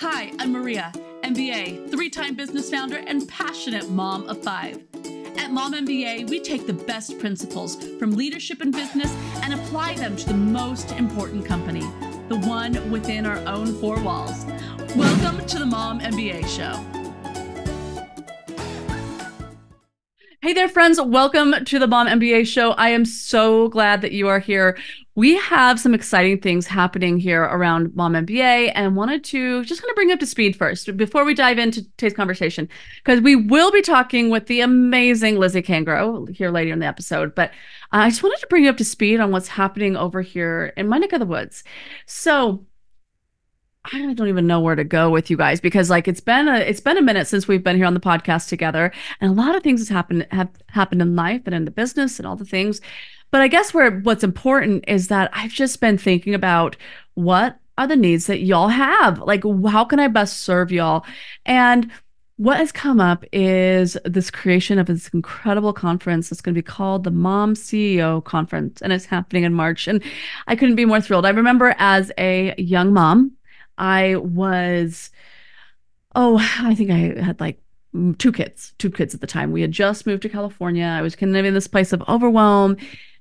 Hi, I'm Maria, MBA, three time business founder, and passionate mom of five. At Mom MBA, we take the best principles from leadership and business and apply them to the most important company, the one within our own four walls. Welcome to the Mom MBA Show. Hey there, friends. Welcome to the Mom MBA Show. I am so glad that you are here. We have some exciting things happening here around Mom MBA and wanted to just kind of bring up to speed first before we dive into today's conversation, because we will be talking with the amazing Lizzy Cangro here later in the episode. But I just wanted to bring you up to speed on what's happening over here in my neck of the woods. So, I don't even know where to go with you guys because like it's been a it's been a minute since we've been here on the podcast together and a lot of things has happened have happened in life and in the business and all the things. But I guess where what's important is that I've just been thinking about what are the needs that y'all have? Like how can I best serve y'all? And what has come up is this creation of this incredible conference that's going to be called the Mom CEO Conference, and it's happening in March. And I couldn't be more thrilled. I remember as a young mom, I was, oh, I think I had like two kids, two kids at the time. We had just moved to California. I was kind of in this place of overwhelm,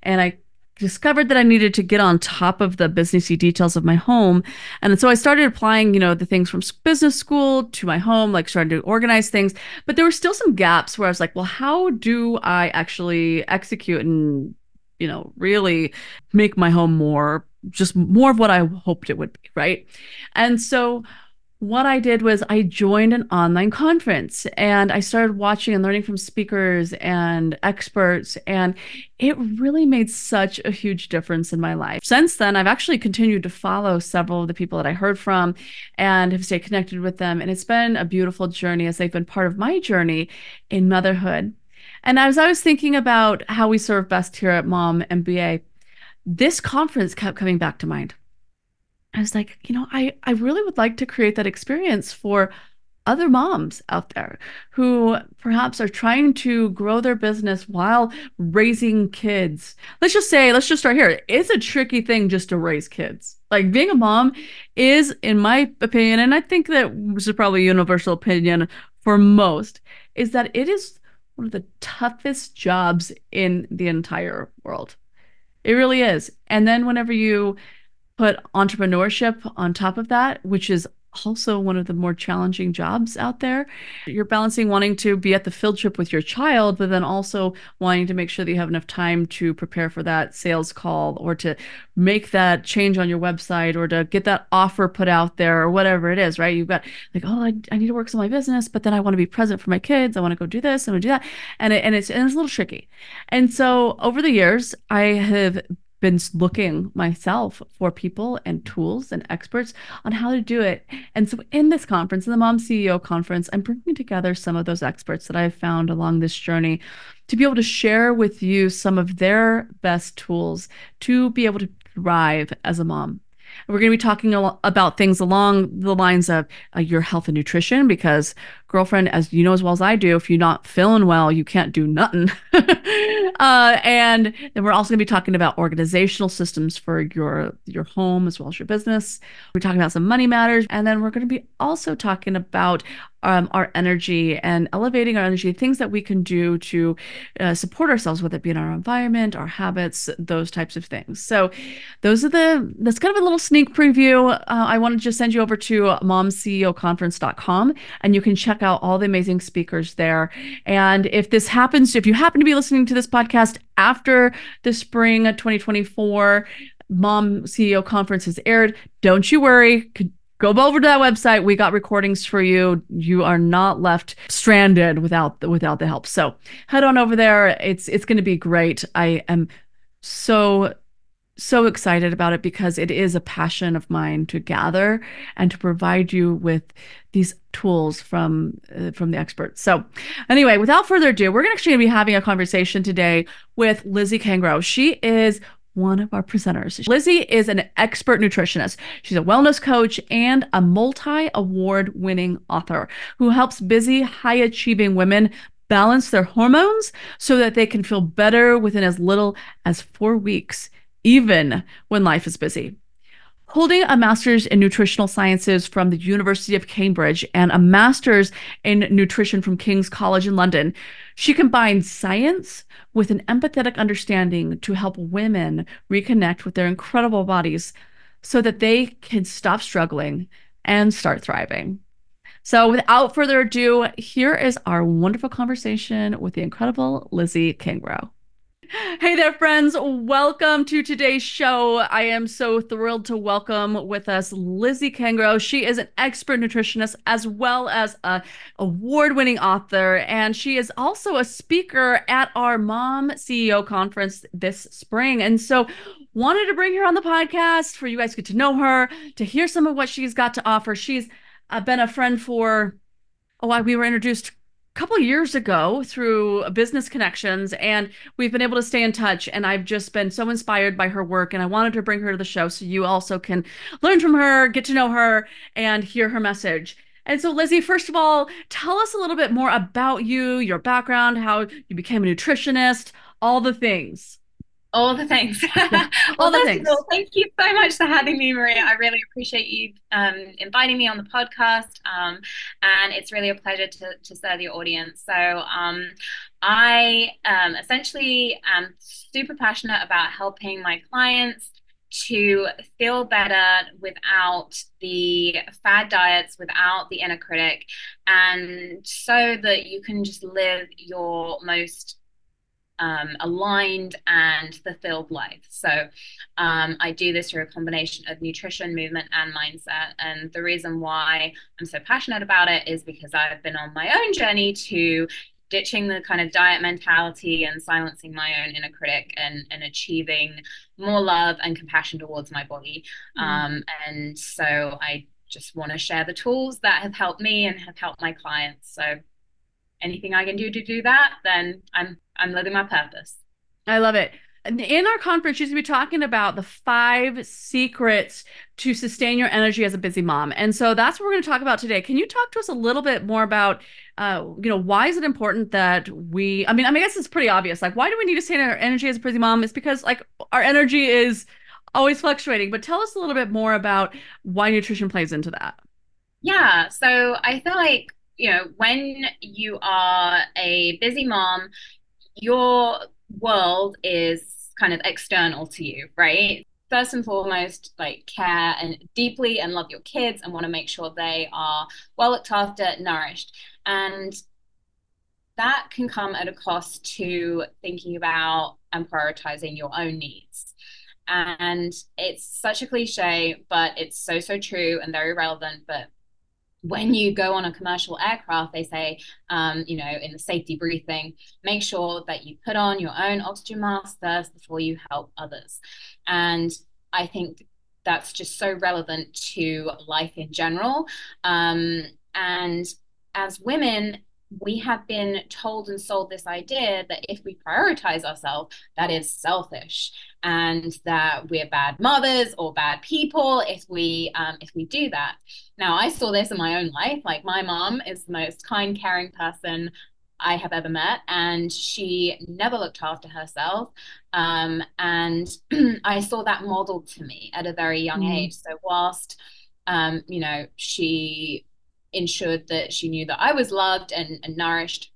and I discovered that I needed to get on top of the businessy details of my home. And so I started applying, you know, the things from business school to my home, like starting to organize things. But there were still some gaps where I was like, well, how do I actually execute and, you know, really make my home more just more of what I hoped it would be, right? And so what I did was I joined an online conference and I started watching and learning from speakers and experts. And it really made such a huge difference in my life. Since then, I've actually continued to follow several of the people that I heard from and have stayed connected with them. And it's been a beautiful journey as they've been part of my journey in motherhood. And as I was thinking about how we serve best here at Mom MBA, this conference kept coming back to mind. I was like, you know, I, I really would like to create that experience for other moms out there who perhaps are trying to grow their business while raising kids. Let's just say, let's just start here. It's a tricky thing just to raise kids. Like being a mom is, in my opinion, and I think that this is probably universal opinion for most, is that it is one of the toughest jobs in the entire world. It really is. And then whenever you put entrepreneurship on top of that, which is also one of the more challenging jobs out there. You're balancing wanting to be at the field trip with your child, but then also wanting to make sure that you have enough time to prepare for that sales call or to make that change on your website or to get that offer put out there or whatever it is, right? You've got like, oh, I, I need to work on my business, but then I want to be present for my kids. I want to go do this. I want to do that. And, it, and, it's, and it's a little tricky. And so over the years, I have been looking myself for people and tools and experts on how to do it. And so, in this conference, in the Mom CEO conference, I'm bringing together some of those experts that I've found along this journey to be able to share with you some of their best tools to be able to thrive as a mom. We're going to be talking about things along the lines of uh, your health and nutrition because girlfriend, as you know as well as I do, if you're not feeling well, you can't do nothing. uh, and then we're also going to be talking about organizational systems for your your home as well as your business. We're talking about some money matters, and then we're going to be also talking about um, our energy and elevating our energy, things that we can do to uh, support ourselves, whether it be in our environment, our habits, those types of things. So, those are the that's kind of a little sneak preview. Uh, I want to just send you over to momceoconference.com and you can check check out all the amazing speakers there. And if this happens, if you happen to be listening to this podcast after the spring 2024 Mom CEO conference has aired, don't you worry. Go over to that website. We got recordings for you. You are not left stranded without without the help. So head on over there. It's it's going to be great. I am so so excited about it because it is a passion of mine to gather and to provide you with these tools from uh, from the experts. So, anyway, without further ado, we're actually going to be having a conversation today with Lizzy Cangro. She is one of our presenters. Lizzy is an expert nutritionist. She's a wellness coach and a multi award winning author who helps busy, high achieving women balance their hormones so that they can feel better within as little as four weeks even when life is busy. Holding a master's in nutritional sciences from the University of Cambridge and a master's in nutrition from King's College in London, she combines science with an empathetic understanding to help women reconnect with their incredible bodies so that they can stop struggling and start thriving. So, without further ado, here is our wonderful conversation with the incredible Lizzy Cangro. Hey there, friends. Welcome to today's show. I am so thrilled to welcome with us Lizzy Cangro. She is an expert nutritionist as well as a award-winning author, and she is also a speaker at our Mom CEO conference this spring. And so wanted to bring her on the podcast for you guys to get to know her, to hear some of what she's got to offer. She's uh, been a friend for oh, we were introduced couple years ago through business connections and we've been able to stay in touch and I've just been so inspired by her work and I wanted to bring her to the show so you also can learn from her, get to know her and hear her message. And so Lizzy, first of all, tell us a little bit more about you, your background, how you became a nutritionist, all the things. All the things. all the things. All, thank you so much for having me, Maria. I really appreciate you um, inviting me on the podcast. Um, and it's really a pleasure to, to serve your audience. So um, I um, essentially am super passionate about helping my clients to feel better without the fad diets, without the inner critic, and so that you can just live your most um, aligned and fulfilled life. So um, I do this through a combination of nutrition, movement, and mindset. And the reason why I'm so passionate about it is because I've been on my own journey to ditching the kind of diet mentality and silencing my own inner critic and, and achieving more love and compassion towards my body. Mm. Um, and so I just want to share the tools that have helped me and have helped my clients. So anything I can do to do that, then I'm I'm living my purpose. I love it. In our conference, she's going to be talking about the five secrets to sustain your energy as a busy mom, and so that's what we're going to talk about today. Can you talk to us a little bit more about, uh, you know, why is it important that we? I mean, I mean, I guess it's pretty obvious. Like, why do we need to sustain our energy as a busy mom? It's because like our energy is always fluctuating. But tell us a little bit more about why nutrition plays into that. Yeah, so I feel like you know, when you are a busy mom, your world is kind of external to you, right? First and foremost, like care and deeply and love your kids and want to make sure they are well looked after, nourished. And that can come at a cost to thinking about and prioritizing your own needs. And it's such a cliche, but it's so, so true and very relevant. But when you go on a commercial aircraft, they say, um, you know, in the safety briefing, make sure that you put on your own oxygen mask first before you help others. And I think that's just so relevant to life in general. Um, and as women, we have been told and sold this idea that if we prioritize ourselves, that is selfish, and that we're bad mothers or bad people if we um, if we do that. Now, I saw this in my own life. Like my mom is the most kind, caring person I have ever met, and she never looked after herself. Um, and I saw that modeled to me at a very young mm. age. So whilst um, you know she ensured that she knew that I was loved and, and nourished,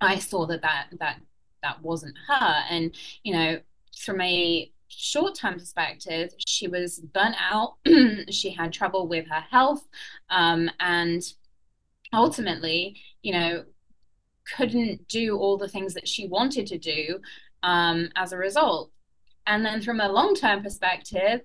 I saw that that that that wasn't her. And you know, from a short term perspective, she was burnt out. she had trouble with her health, um, and ultimately, you know, couldn't do all the things that she wanted to do um, as a result. And then from a long term perspective,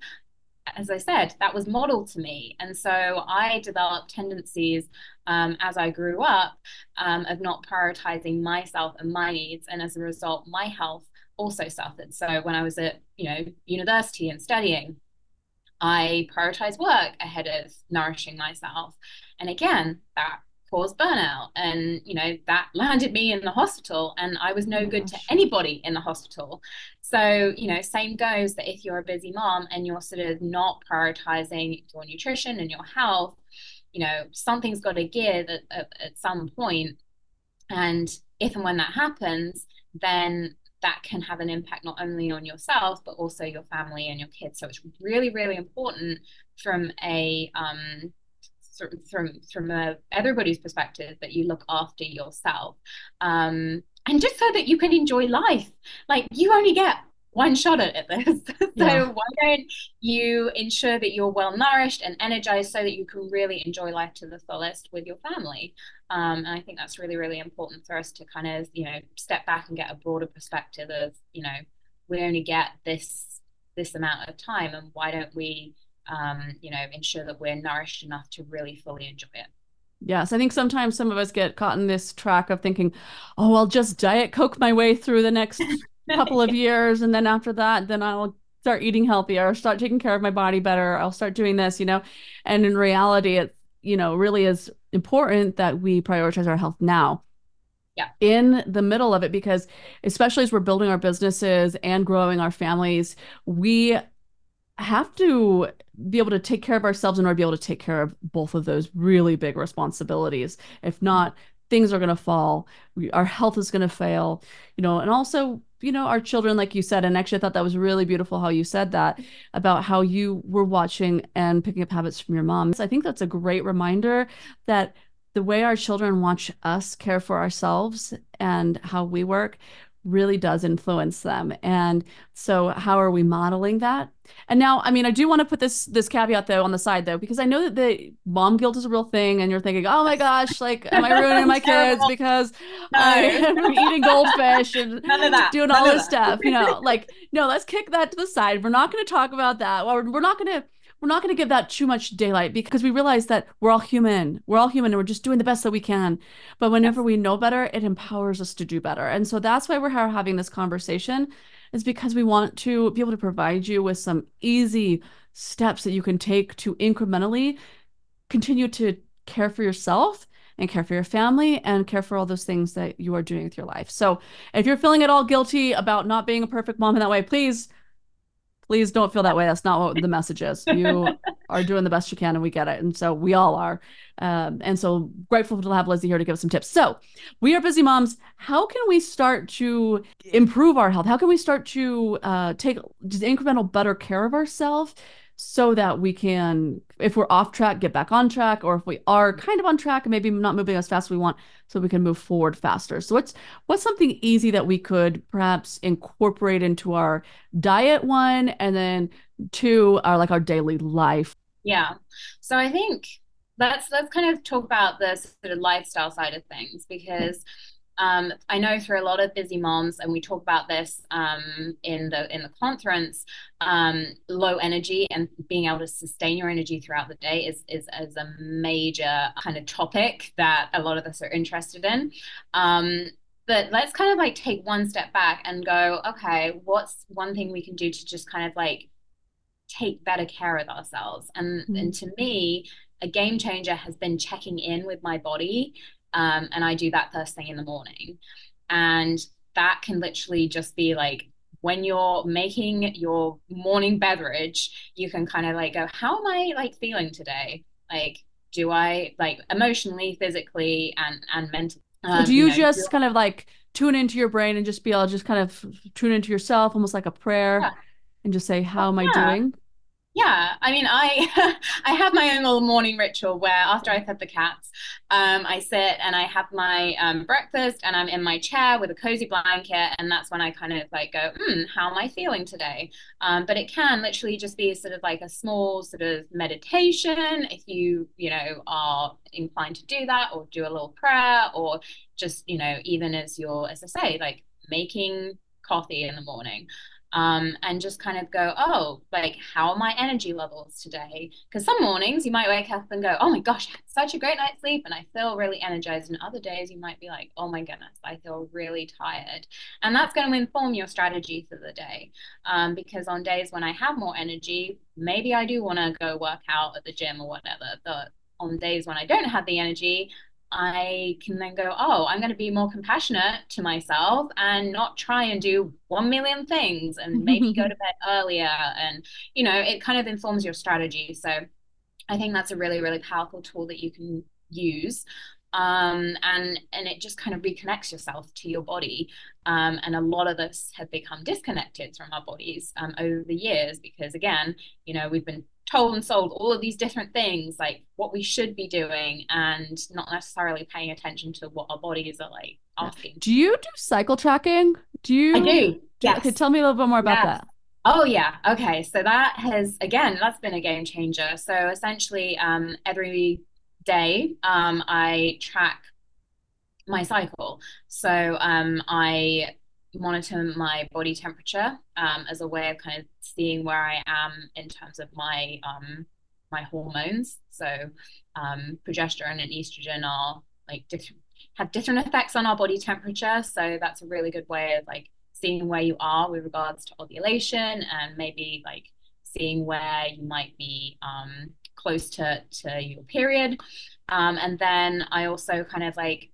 as I said, that was modeled to me. And so I developed tendencies um, as I grew up um, of not prioritizing myself and my needs. And as a result, my health also suffered. So when I was at, you know, university and studying, I prioritized work ahead of nourishing myself. And again, that caused burnout. And you know that landed me in the hospital and i was no oh good gosh. to anybody in the hospital. So you know same goes that if you're a busy mom and you're sort of not prioritizing your nutrition and your health you know something's got to give at, at, at some point. And if and when that happens then that can have an impact not only on yourself but also your family and your kids. So it's really really important from a um, from from a, everybody's perspective that you look after yourself um, and just so that you can enjoy life. Like you only get one shot at this. So yeah. why don't you ensure that you're well nourished and energized so that you can really enjoy life to the fullest with your family? Um, and i think that's really really important for us to kind of you know step back and get a broader perspective of you know we only get this this amount of time and why don't we um, you know, ensure that we're nourished enough to really fully enjoy it. Yes, I think sometimes some of us get caught in this track of thinking, oh, I'll just diet coke my way through the next couple of years. And then after that, then I'll start eating healthier, start taking care of my body better. I'll start doing this, you know. And in reality, it, you know, really is important that we prioritize our health now. Yeah. In the middle of it, because especially as we're building our businesses and growing our families, we have to be able to take care of ourselves in order to be able to take care of both of those really big responsibilities. If not, things are going to fall. We, our health is going to fail, you know, and also, you know, our children, like you said, and actually I thought that was really beautiful how you said that about how you were watching and picking up habits from your mom. So I think that's a great reminder that the way our children watch us care for ourselves and how we work really does influence them. And so how are we modeling that? And now, I mean, I do want to put this this caveat though on the side though, because I know that the mom guilt is a real thing, and you're thinking, oh my gosh, like, am I ruining my kids because no. I am eating goldfish and doing all this stuff? You know, like, no, let's kick that to the side. We're not going to talk about that. Or we're not going to we're not going to give that too much daylight because we realize that we're all human. We're all human and we're just doing the best that we can. But whenever we know better, it empowers us to do better. And so that's why we're having this conversation is because we want to be able to provide you with some easy steps that you can take to incrementally continue to care for yourself and care for your family and care for all those things that you are doing with your life. So if you're feeling at all guilty about not being a perfect mom in that way, please please don't feel that way. That's not what the message is. You are doing the best you can, and we get it. And so we all are. Um, and so grateful to have Lizzy here to give us some tips. So we are busy moms. How can we start to improve our health? How can we start to uh, take just incremental better care of ourselves? So that we can, if we're off track, get back on track, or if we are kind of on track and maybe not moving as fast as we want, so we can move forward faster. So what's what's something easy that we could perhaps incorporate into our diet one, and then two, our like our daily life. Yeah. So I think let's let's kind of talk about the sort of lifestyle side of things because um, I know through a lot of busy moms, and we talk about this um, in the in the conference. Um, low energy and being able to sustain your energy throughout the day is, is is a major kind of topic that a lot of us are interested in. Um, but let's kind of like take one step back and go, okay, what's one thing we can do to just kind of like take better care of ourselves? And mm-hmm. and to me, a game changer has been checking in with my body um, and I do that first thing in the morning. And that can literally just be like when you're making your morning beverage, you can kind of like go, how am I like feeling today? Like, do I like emotionally, physically, and and mentally? Um, so do you, you know, just kind of like tune into your brain and just be to just kind of tune into yourself, almost like a prayer, yeah. and just say, "How am yeah. I doing?" Yeah, I mean, I I have my own little morning ritual where after I fed the cats, um, I sit and I have my um, breakfast and I'm in my chair with a cozy blanket, and that's when I kind of like go, hmm, how am I feeling today? Um, but it can literally just be sort of like a small sort of meditation if you you know are inclined to do that, or do a little prayer, or just you know even as you're as I say like making coffee in the morning um, and just kind of go, oh, like, how are my energy levels today? Because some mornings you might wake up and go, oh my gosh, I had such a great night's sleep and I feel really energized. And other days you might be like, oh my goodness, I feel really tired. And that's going to inform your strategy for the day. Um, because on days when I have more energy, maybe I do want to go work out at the gym or whatever. But on days when I don't have the energy, I can then go, oh, I'm going to be more compassionate to myself and not try and do one million things and maybe go to bed earlier. And, you know, it kind of informs your strategy. So I think that's a really, really powerful tool that you can use. um, and and it just kind of reconnects yourself to your body. Um, and a lot of us have become disconnected from our bodies um, over the years because, again, you know, we've been told and sold all of these different things, like what we should be doing, and not necessarily paying attention to what our bodies are like asking. Do you do cycle tracking? Do you? I do. Yes. Okay, tell me a little bit more about yes. that. Oh yeah. Okay. So that has again, that's been a game changer. So essentially, um, every day, um, I track my cycle. So um, I monitor my body temperature um, as a way of kind of seeing where I am in terms of my um, my hormones. So um, progesterone and estrogen are like different have different effects on our body temperature. So that's a really good way of like seeing where you are with regards to ovulation and maybe like seeing where you might be um, close to to your period. Um, and then I also kind of like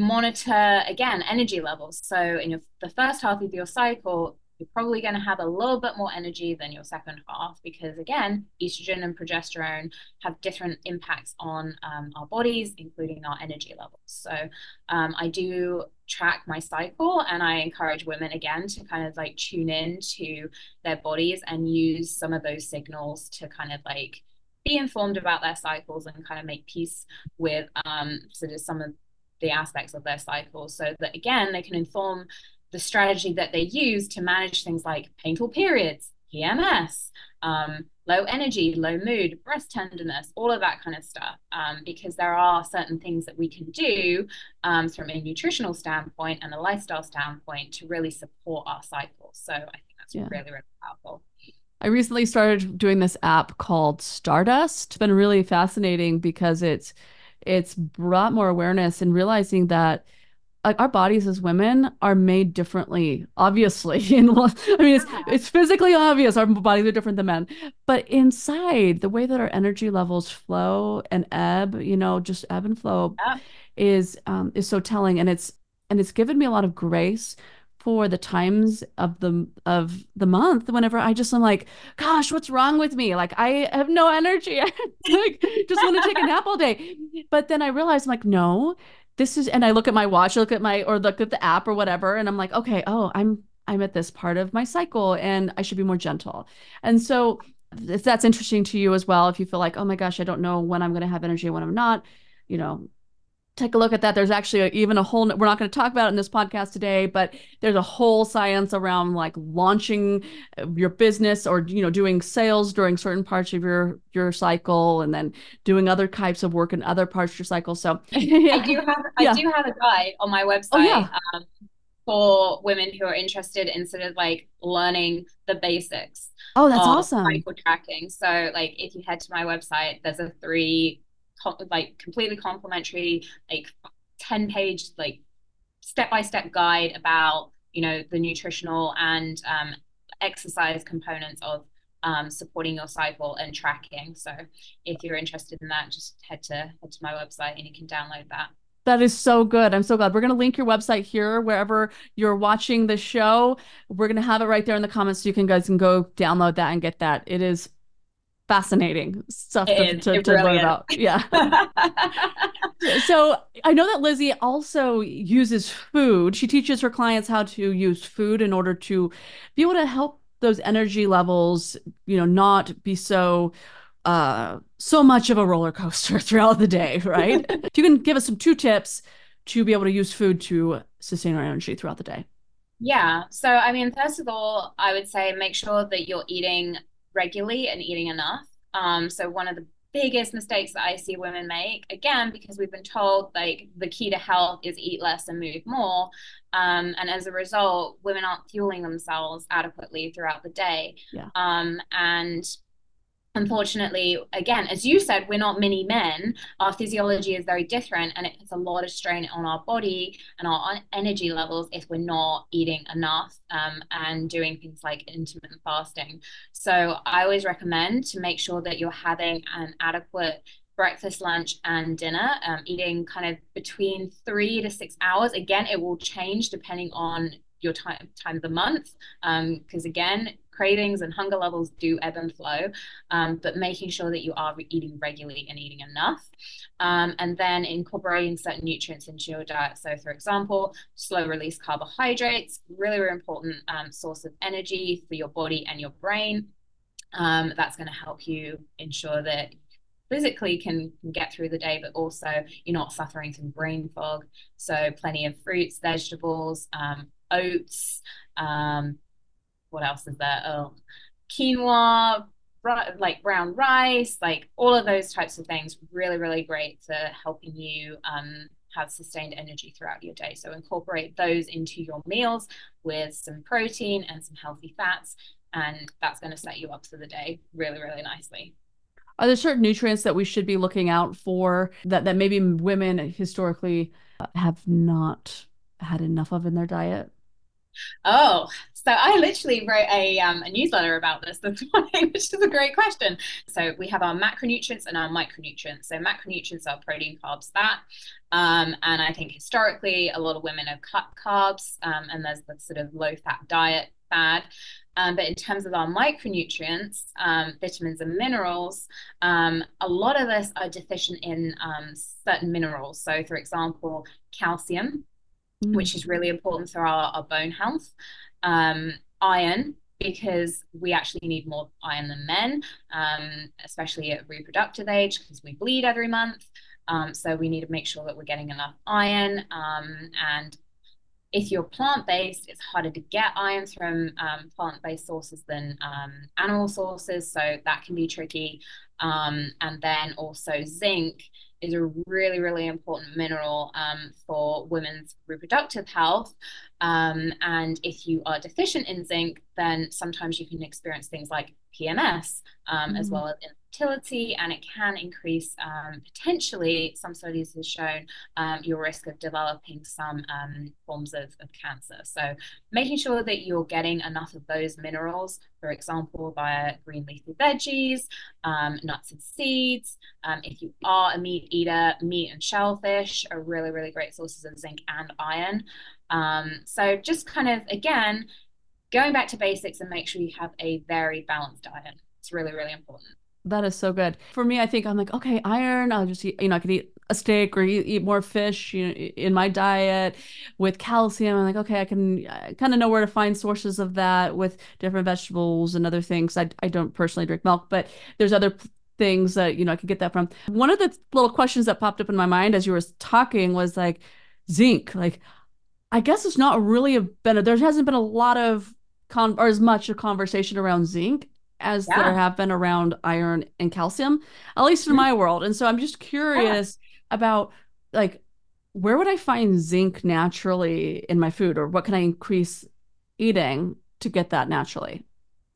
monitor again energy levels. So in your, the first half of your cycle, you're probably going to have a little bit more energy than your second half because again estrogen and progesterone have different impacts on um, our bodies including our energy levels so um, i do track my cycle and i encourage women again to kind of like tune in to their bodies and use some of those signals to kind of like be informed about their cycles and kind of make peace with um, sort of some of the aspects of their cycles so that again they can inform the strategy that they use to manage things like painful periods pms um, low energy low mood breast tenderness all of that kind of stuff um, because there are certain things that we can do um, from a nutritional standpoint and a lifestyle standpoint to really support our cycles so i think that's yeah. really really powerful I recently started doing this app called Stardust. It's been really fascinating because it's it's brought more awareness and realizing that like our bodies as women are made differently obviously in i mean it's it's physically obvious our bodies are different than men but inside the way that our energy levels flow and ebb you know just ebb and flow yeah. is um is so telling and it's and it's given me a lot of grace for the times of the of the month whenever I just am like, gosh, what's wrong with me? Like I have no energy. I like just want to take a nap all day. But then I realize I'm like, no, this is and I look at my watch, look at my or look at the app or whatever, and I'm like, okay, oh, I'm I'm at this part of my cycle and I should be more gentle. And so if that's interesting to you as well, if you feel like, oh my gosh, I don't know when I'm going to have energy, when I'm not, you know, take a look at that. There's actually a, even a whole, we're not going to talk about it in this podcast today, but there's a whole science around like launching uh, your business or, you know, doing sales during certain parts of your, your cycle and then doing other types of work in other parts of your cycle. So. I do have, I yeah. do have a guide on my website. Oh, yeah. Um, for women who are interested in sort of like learning the basics. Oh, that's awesome. Cycle tracking. So like if you head to my website, there's a three like completely complimentary, like 10 page, like step by step guide about, you know, the nutritional and um, exercise components of um, supporting your cycle and tracking. So if you're interested in that, just head to head to my website and you can download that. That is so good. I'm so glad. We're going to link your website here wherever you're watching the show. We're going to have it right there in the comments so you can guys can go download that and get that. It is fascinating stuff to, to, to learn about. Yeah. so I know that Lizzy also uses food. She teaches her clients how to use food in order to be able to help those energy levels, you know, not be so uh so much of a roller coaster throughout the day, right? if you can give us some two tips to be able to use food to sustain our energy throughout the day. Yeah. So, I mean, first of all, I would say make sure that you're eating regularly and eating enough. Um, so one of the biggest mistakes that I see women make, again, because we've been told like the key to health is eat less and move more. Um, and as a result, women aren't fueling themselves adequately throughout the day. Yeah. Um, and unfortunately, again, as you said, we're not mini men. Our physiology is very different, and it puts a lot of strain on our body and our energy levels if we're not eating enough um, and doing things like intermittent fasting. So, I always recommend to make sure that you're having an adequate breakfast, lunch, and dinner, um, eating kind of between three to six hours. Again, it will change depending on your time time of the month because um, again cravings and hunger levels do ebb and flow, um, but making sure that you are eating regularly and eating enough. um, and then incorporating certain nutrients into your diet. So, for example, slow release carbohydrates, really, really important um, source of energy for your body and your brain. Um, that's going to help you ensure that physically can, can, get through the day, but also you're not suffering from brain fog. So, plenty of fruits, vegetables, um, oats. Um, what else is there? Oh, quinoa, like brown rice, like all of those types of things, really, really great for helping you um, have sustained energy throughout your day. So incorporate those into your meals with some protein and some healthy fats, and that's going to set you up for the day really, really nicely. Are there certain nutrients that we should be looking out for that that maybe women historically have not had enough of in their diet? Oh, so I literally wrote a, um, a newsletter about this this morning, which is a great question. So we have our macronutrients and our micronutrients. So macronutrients are protein, carbs, fat. Um, and I think historically, a lot of women have cut carbs, um, and there's the sort of low fat diet fad. Um, but in terms of our micronutrients, um, vitamins and minerals, um, a lot of us are deficient in um, certain minerals. So, for example, calcium, mm. which is really important for our, our bone health. Um, iron, because we actually need more iron than men, um, especially at reproductive age, because we bleed every month. Um, so we need to make sure that we're getting enough iron. Um, and if you're plant based, it's harder to get iron from um, plant based sources than um, animal sources. So that can be tricky. Um, and then also zinc is a really, really important mineral um, for women's reproductive health. Um, and if you are deficient in zinc, then sometimes you can experience things like PMS, um, mm-hmm. as well as infertility, and it can increase um, potentially, some studies have shown, um, your risk of developing some um, forms of, of cancer. So, making sure that you're getting enough of those minerals, for example, via green leafy veggies, um, nuts and seeds. Um, if you are a meat eater, meat and shellfish are really, really great sources of zinc and iron. Um, so, just kind of again, going back to basics and make sure you have a very balanced diet. It's really, really important. That is so good. For me, I think I'm like, okay, iron, I'll just eat, you know, I could eat a steak or eat, eat more fish you know, in my diet with calcium. I'm like, okay, I can kind of know where to find sources of that with different vegetables and other things. I, I don't personally drink milk, but there's other things that, you know, I could get that from. One of the little questions that popped up in my mind as you were talking was like, zinc. Like, I guess it's not really a been, there hasn't been a lot of con or as much a conversation around zinc as yeah. there have been around iron and calcium, at least in mm-hmm. my world. And so I'm just curious yeah. about like where would I find zinc naturally in my food or what can I increase eating to get that naturally?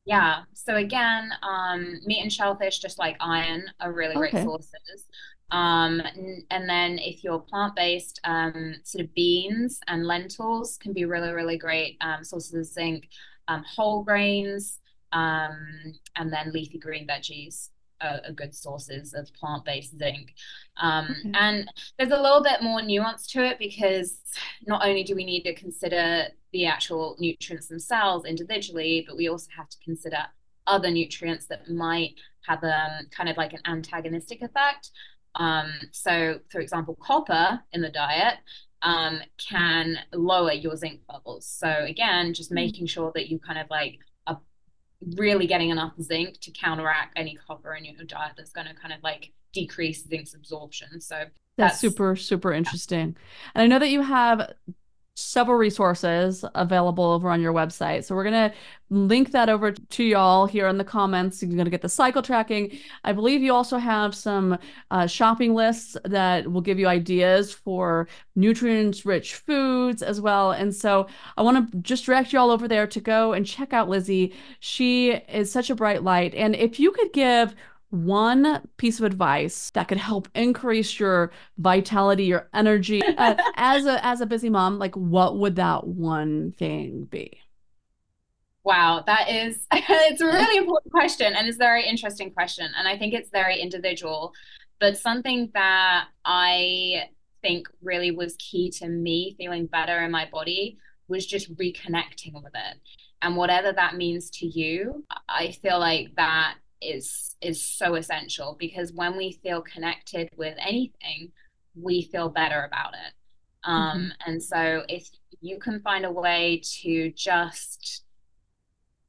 Yeah. So again, um, meat and shellfish, just like iron, are really okay. great sources. Um, and then if you're plant based, um, sort of beans and lentils can be really, really great um, sources of zinc um, whole grains, um, and then leafy green veggies are, are good sources of plant-based zinc. Um, okay. And there's a little bit more nuance to it because not only do we need to consider the actual nutrients themselves individually, but we also have to consider other nutrients that might have a um, kind of like an antagonistic effect. Um, so, for example, copper in the diet um, can lower your zinc levels. So again, just mm. making sure that you kind of like really getting enough zinc to counteract any copper in your diet that's going to kind of like decrease zinc's absorption. So that's, that's super super interesting. And I know that you have several resources available over on your website. So we're going to link that over to y'all here in the comments. You're going to get the cycle tracking. I believe you also have some uh, shopping lists that will give you ideas for nutrients rich foods as well. And so I want to just direct you all over there to go and check out Lizzy. She is such a bright light. And if you could give one piece of advice that could help increase your vitality, your energy uh, as a as a busy mom, like what would that one thing be? Wow, that is it's a really important question and it's a very interesting question and I think it's very individual, but something that I think really was key to me feeling better in my body was just reconnecting with it. And whatever that means to you, I feel like that is is so essential because when we feel connected with anything, we feel better about it. Um, mm-hmm. And so if you can find a way to just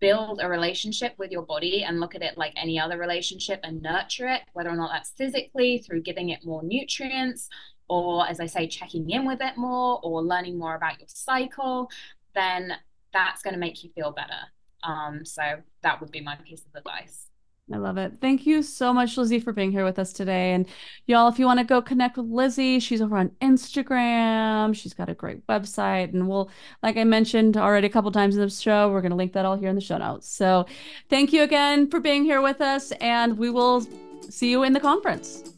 build a relationship with your body and look at it like any other relationship and nurture it, whether or not that's physically through giving it more nutrients, or as I say, checking in with it more, or learning more about your cycle, then that's going to make you feel better. Um, so that would be my piece of advice. I love it. Thank you so much, Lizzy, for being here with us today. And y'all, if you want to go connect with Lizzy, she's over on Instagram. She's got a great website. And we'll, like I mentioned already a couple times in the show, we're going to link that all here in the show notes. So thank you again for being here with us. And we will see you in the conference.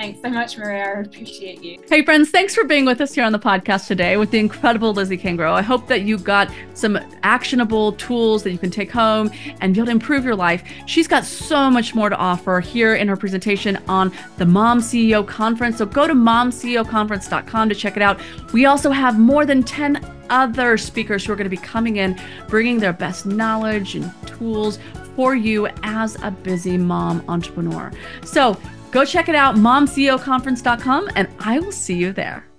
Thanks so much, Maria. I appreciate you. Hey, friends, thanks for being with us here on the podcast today with the incredible Lizzy Cangro. I hope that you got some actionable tools that you can take home and be able to improve your life. She's got so much more to offer here in her presentation on the Mom CEO Conference. So go to momceoconference.com to check it out. We also have more than 10 other speakers who are going to be coming in, bringing their best knowledge and tools for you as a busy mom entrepreneur. So Go check it out, momceoconference.com, and I will see you there.